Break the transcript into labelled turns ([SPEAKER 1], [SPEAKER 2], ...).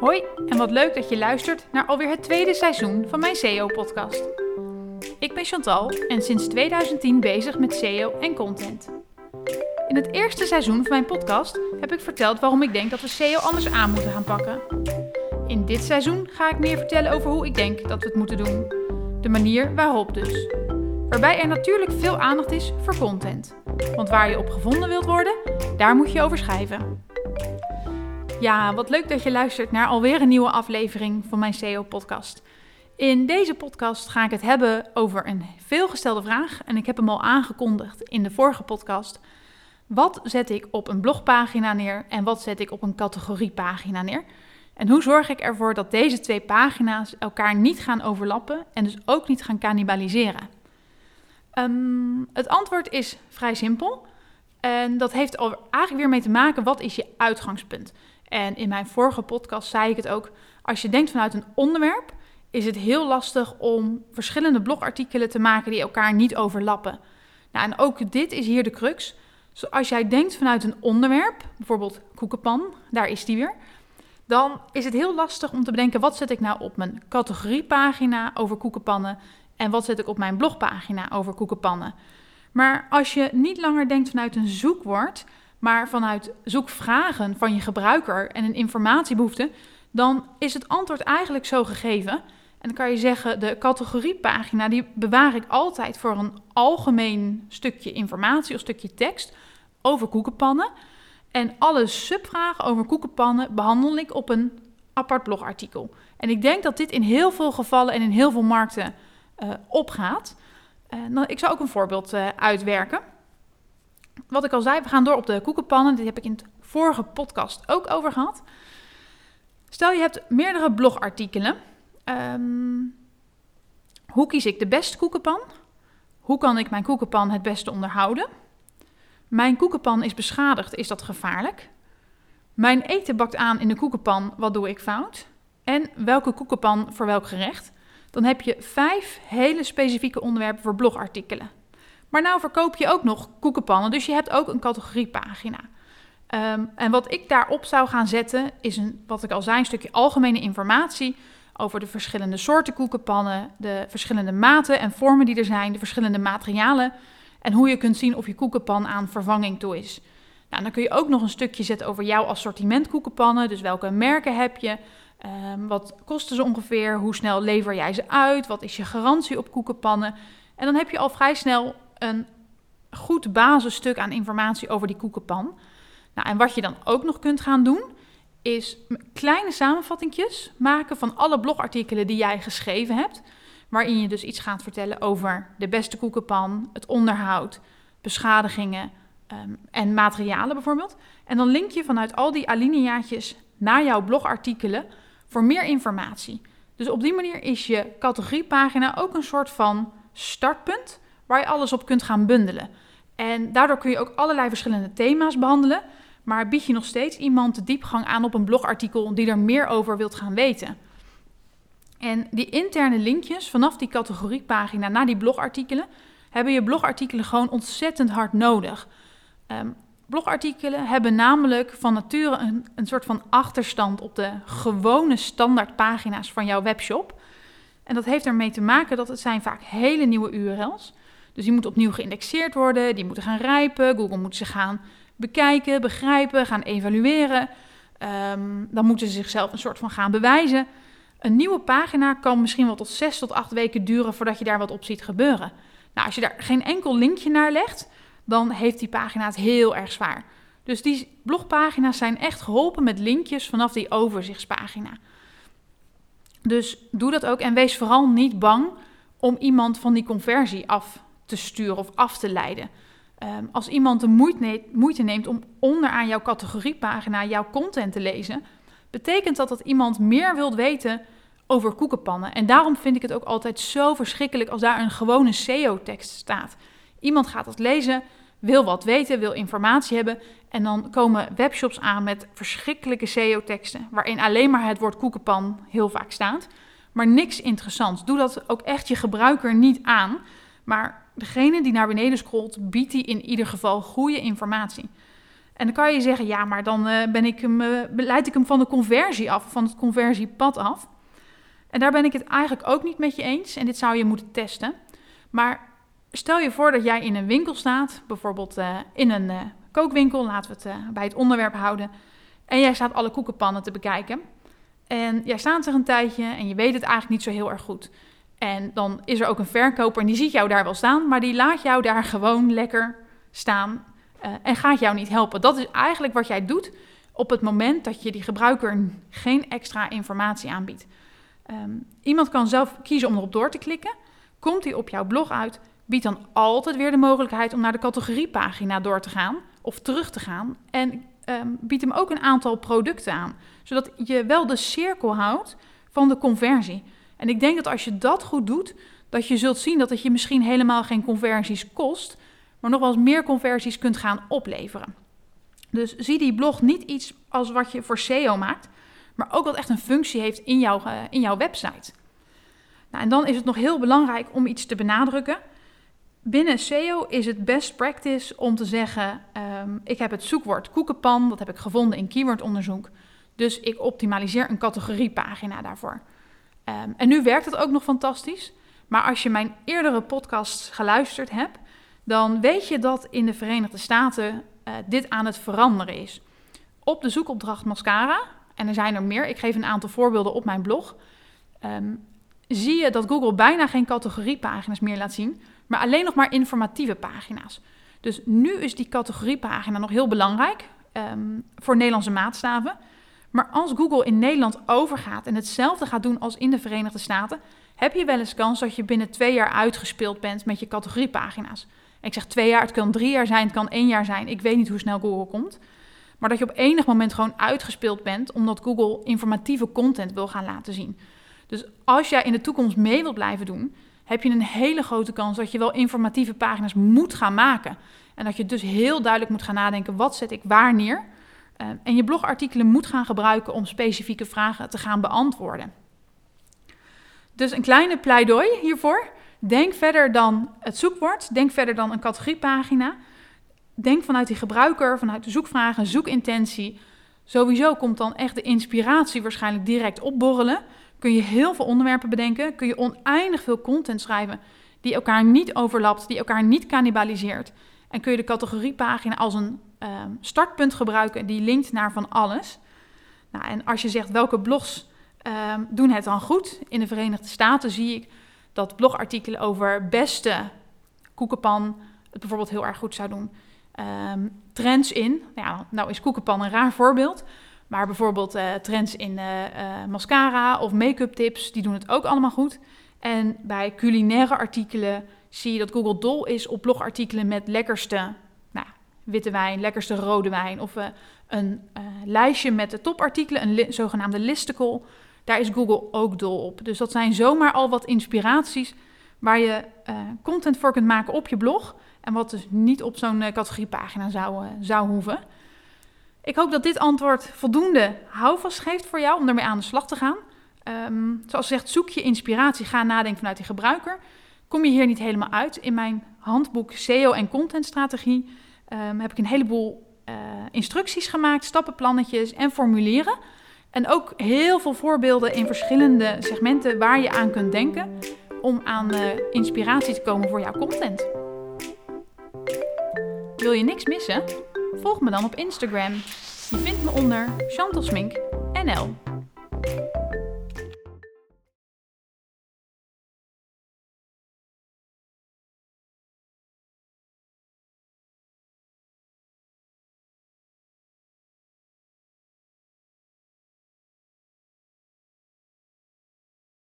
[SPEAKER 1] Hoi en wat leuk dat je luistert naar alweer het tweede seizoen van mijn SEO-podcast. Ik ben Chantal en sinds 2010 bezig met SEO en content. In het eerste seizoen van mijn podcast heb ik verteld waarom ik denk dat we SEO anders aan moeten gaan pakken. In dit seizoen ga ik meer vertellen over hoe ik denk dat we het moeten doen. De manier waarop dus. Waarbij er natuurlijk veel aandacht is voor content. Want waar je op gevonden wilt worden, daar moet je over schrijven. Ja, wat leuk dat je luistert naar alweer een nieuwe aflevering van mijn SEO-podcast. In deze podcast ga ik het hebben over een veelgestelde vraag en ik heb hem al aangekondigd in de vorige podcast. Wat zet ik op een blogpagina neer en wat zet ik op een categoriepagina neer? En hoe zorg ik ervoor dat deze twee pagina's elkaar niet gaan overlappen en dus ook niet gaan cannibaliseren? Um, het antwoord is vrij simpel. En dat heeft eigenlijk weer mee te maken, wat is je uitgangspunt? En in mijn vorige podcast zei ik het ook. Als je denkt vanuit een onderwerp, is het heel lastig om verschillende blogartikelen te maken die elkaar niet overlappen. Nou, en ook dit is hier de crux. Als jij denkt vanuit een onderwerp, bijvoorbeeld koekenpan, daar is die weer, dan is het heel lastig om te bedenken wat zet ik nou op mijn categoriepagina over koekenpannen en wat zet ik op mijn blogpagina over koekenpannen. Maar als je niet langer denkt vanuit een zoekwoord, maar vanuit zoekvragen van je gebruiker en een informatiebehoefte, dan is het antwoord eigenlijk zo gegeven. En dan kan je zeggen, de categoriepagina die bewaar ik altijd voor een algemeen stukje informatie of stukje tekst over koekenpannen. En alle subvragen over koekenpannen behandel ik op een apart blogartikel. En ik denk dat dit in heel veel gevallen en in heel veel markten uh, opgaat. Uh, ik zou ook een voorbeeld uh, uitwerken wat ik al zei, we gaan door op de koekenpannen. Dit heb ik in de vorige podcast ook over gehad. Stel je hebt meerdere blogartikelen. Um, hoe kies ik de beste koekenpan? Hoe kan ik mijn koekenpan het beste onderhouden? Mijn koekenpan is beschadigd, is dat gevaarlijk? Mijn eten bakt aan in de koekenpan, wat doe ik fout? En welke koekenpan voor welk gerecht? Dan heb je vijf hele specifieke onderwerpen voor blogartikelen. Maar nou verkoop je ook nog koekenpannen, dus je hebt ook een categoriepagina. Um, en wat ik daarop zou gaan zetten, is een, wat ik al zei, een stukje algemene informatie over de verschillende soorten koekenpannen, de verschillende maten en vormen die er zijn, de verschillende materialen en hoe je kunt zien of je koekenpan aan vervanging toe is. Nou, dan kun je ook nog een stukje zetten over jouw assortiment koekenpannen, dus welke merken heb je, um, wat kosten ze ongeveer, hoe snel lever jij ze uit, wat is je garantie op koekenpannen. En dan heb je al vrij snel een goed basisstuk aan informatie over die koekenpan. Nou, en wat je dan ook nog kunt gaan doen, is kleine samenvattingjes maken van alle blogartikelen die jij geschreven hebt. Waarin je dus iets gaat vertellen over de beste koekenpan, het onderhoud, beschadigingen um, en materialen bijvoorbeeld. En dan link je vanuit al die alineaatjes naar jouw blogartikelen voor meer informatie. Dus op die manier is je categoriepagina ook een soort van startpunt waar je alles op kunt gaan bundelen. En daardoor kun je ook allerlei verschillende thema's behandelen, maar bied je nog steeds iemand de diepgang aan op een blogartikel die er meer over wilt gaan weten. En die interne linkjes vanaf die categoriepagina naar die blogartikelen hebben je blogartikelen gewoon ontzettend hard nodig. Um, blogartikelen hebben namelijk van nature een, soort van achterstand op de gewone standaardpagina's van jouw webshop. En dat heeft ermee te maken dat het zijn vaak hele nieuwe URL's. Dus die moeten opnieuw geïndexeerd worden, die moeten gaan rijpen. Google moet ze gaan bekijken, begrijpen, gaan evalueren. Um, dan moeten ze zichzelf een soort van gaan bewijzen. Een nieuwe pagina kan misschien wel tot zes tot acht weken duren voordat je daar wat op ziet gebeuren. Nou, als je daar geen enkel linkje naar legt, dan heeft die pagina het heel erg zwaar. Dus die blogpagina's zijn echt geholpen met linkjes vanaf die overzichtspagina. Dus doe dat ook en wees vooral niet bang om iemand van die conversie af te sturen of af te leiden. Ehm, als iemand de moeite neemt om onderaan jouw categoriepagina jouw content te lezen, betekent dat dat iemand meer wilt weten over koekenpannen. En daarom vind ik het ook altijd zo verschrikkelijk als daar een gewone SEO-tekst staat. Iemand gaat dat lezen, wil wat weten, wil informatie hebben. En dan komen webshops aan met verschrikkelijke SEO-teksten, waarin alleen maar het woord koekenpan heel vaak staat. Maar niks interessants. Doe dat ook echt je gebruiker niet aan. Maar degene die naar beneden scrolt, biedt die in ieder geval goede informatie. En dan kan je zeggen, ja, maar dan ben ik hem, leid ik hem van de conversie af, van het conversiepad af. En daar ben ik het eigenlijk ook niet met je eens. En dit zou je moeten testen. Maar stel je voor dat jij in een winkel staat, bijvoorbeeld in een kookwinkel, laten we het bij het onderwerp houden. En jij staat alle koekenpannen te bekijken. En jij staat er een tijdje en je weet het eigenlijk niet zo heel erg goed. En dan is er ook een verkoper en die ziet jou daar wel staan, maar die laat jou daar gewoon lekker staan uh, en gaat jou niet helpen. Dat is eigenlijk wat jij doet op het moment dat je die gebruiker geen extra informatie aanbiedt. Um, iemand kan zelf kiezen om erop door te klikken. Komt hij op jouw blog uit, biedt dan altijd weer de mogelijkheid om naar de categoriepagina door te gaan of terug te gaan. En um, biedt hem ook een aantal producten aan, zodat je wel de cirkel houdt van de conversie. En ik denk dat als je dat goed doet, dat je zult zien dat het je misschien helemaal geen conversies kost, maar nog wel eens meer conversies kunt gaan opleveren. Dus zie die blog niet iets als wat je voor SEO maakt, maar ook wat echt een functie heeft in jouw, uh, in jouw website. Nou, en dan is het nog heel belangrijk om iets te benadrukken. Binnen SEO is het best practice om te zeggen: um, ik heb het zoekwoord koekenpan, dat heb ik gevonden in keywordonderzoek. Dus ik optimaliseer een categoriepagina daarvoor. Um, en nu werkt het ook nog fantastisch. Maar als je mijn eerdere podcasts geluisterd hebt, dan weet je dat in de Verenigde Staten uh, dit aan het veranderen is. Op de zoekopdracht mascara, en er zijn er meer, ik geef een aantal voorbeelden op mijn blog, um, zie je dat Google bijna geen categoriepagina's meer laat zien, maar alleen nog maar informatieve pagina's. Dus nu is die categoriepagina nog heel belangrijk um, voor Nederlandse maatstaven. Maar als Google in Nederland overgaat en hetzelfde gaat doen als in de Verenigde Staten, heb je wel eens kans dat je binnen twee jaar uitgespeeld bent met je categoriepagina's. Ik zeg twee jaar, het kan drie jaar zijn, het kan één jaar zijn. Ik weet niet hoe snel Google komt. Maar dat je op enig moment gewoon uitgespeeld bent omdat Google informatieve content wil gaan laten zien. Dus als jij in de toekomst mee wilt blijven doen, heb je een hele grote kans dat je wel informatieve pagina's moet gaan maken. En dat je dus heel duidelijk moet gaan nadenken: wat zet ik waar neer? Uh, en je blogartikelen moet gaan gebruiken om specifieke vragen te gaan beantwoorden. Dus een kleine pleidooi hiervoor. Denk verder dan het zoekwoord. Denk verder dan een categoriepagina. Denk vanuit die gebruiker, vanuit de zoekvragen, zoekintentie. Sowieso komt dan echt de inspiratie waarschijnlijk direct opborrelen kun je heel veel onderwerpen bedenken, kun je oneindig veel content schrijven die elkaar niet overlapt, die elkaar niet cannibaliseert. En kun je de categoriepagina als een um, startpunt gebruiken die linkt naar van alles. Nou, en als je zegt welke blogs um, doen het dan goed, in de Verenigde Staten zie ik dat blogartikelen over beste koekenpan het bijvoorbeeld heel erg goed zou doen. Um, trends in, nou, nou is koekenpan een raar voorbeeld, maar bijvoorbeeld uh, trends in uh, mascara of make-up tips, die doen het ook allemaal goed. En bij culinaire artikelen zie je dat Google dol is op blogartikelen met lekkerste witte wijn, lekkerste rode wijn. Of een lijstje met de topartikelen, een zogenaamde listicle. Daar is Google ook dol op. Dus dat zijn zomaar al wat inspiraties waar je content voor kunt maken op je blog. En wat dus niet op zo'n categoriepagina zou, zou hoeven. Ik hoop dat dit antwoord voldoende houvast geeft voor jou om ermee aan de slag te gaan. Um, zoals gezegd, zoek je inspiratie, ga nadenken vanuit die gebruiker. Kom je hier niet helemaal uit? In mijn handboek SEO en contentstrategie um, heb ik een heleboel uh, instructies gemaakt, stappenplannetjes en formulieren. En ook heel veel voorbeelden in verschillende segmenten waar je aan kunt denken om aan uh, inspiratie te komen voor jouw content. Wil je niks missen? Volg me dan op Instagram. Je vindt me onder Chantal NL.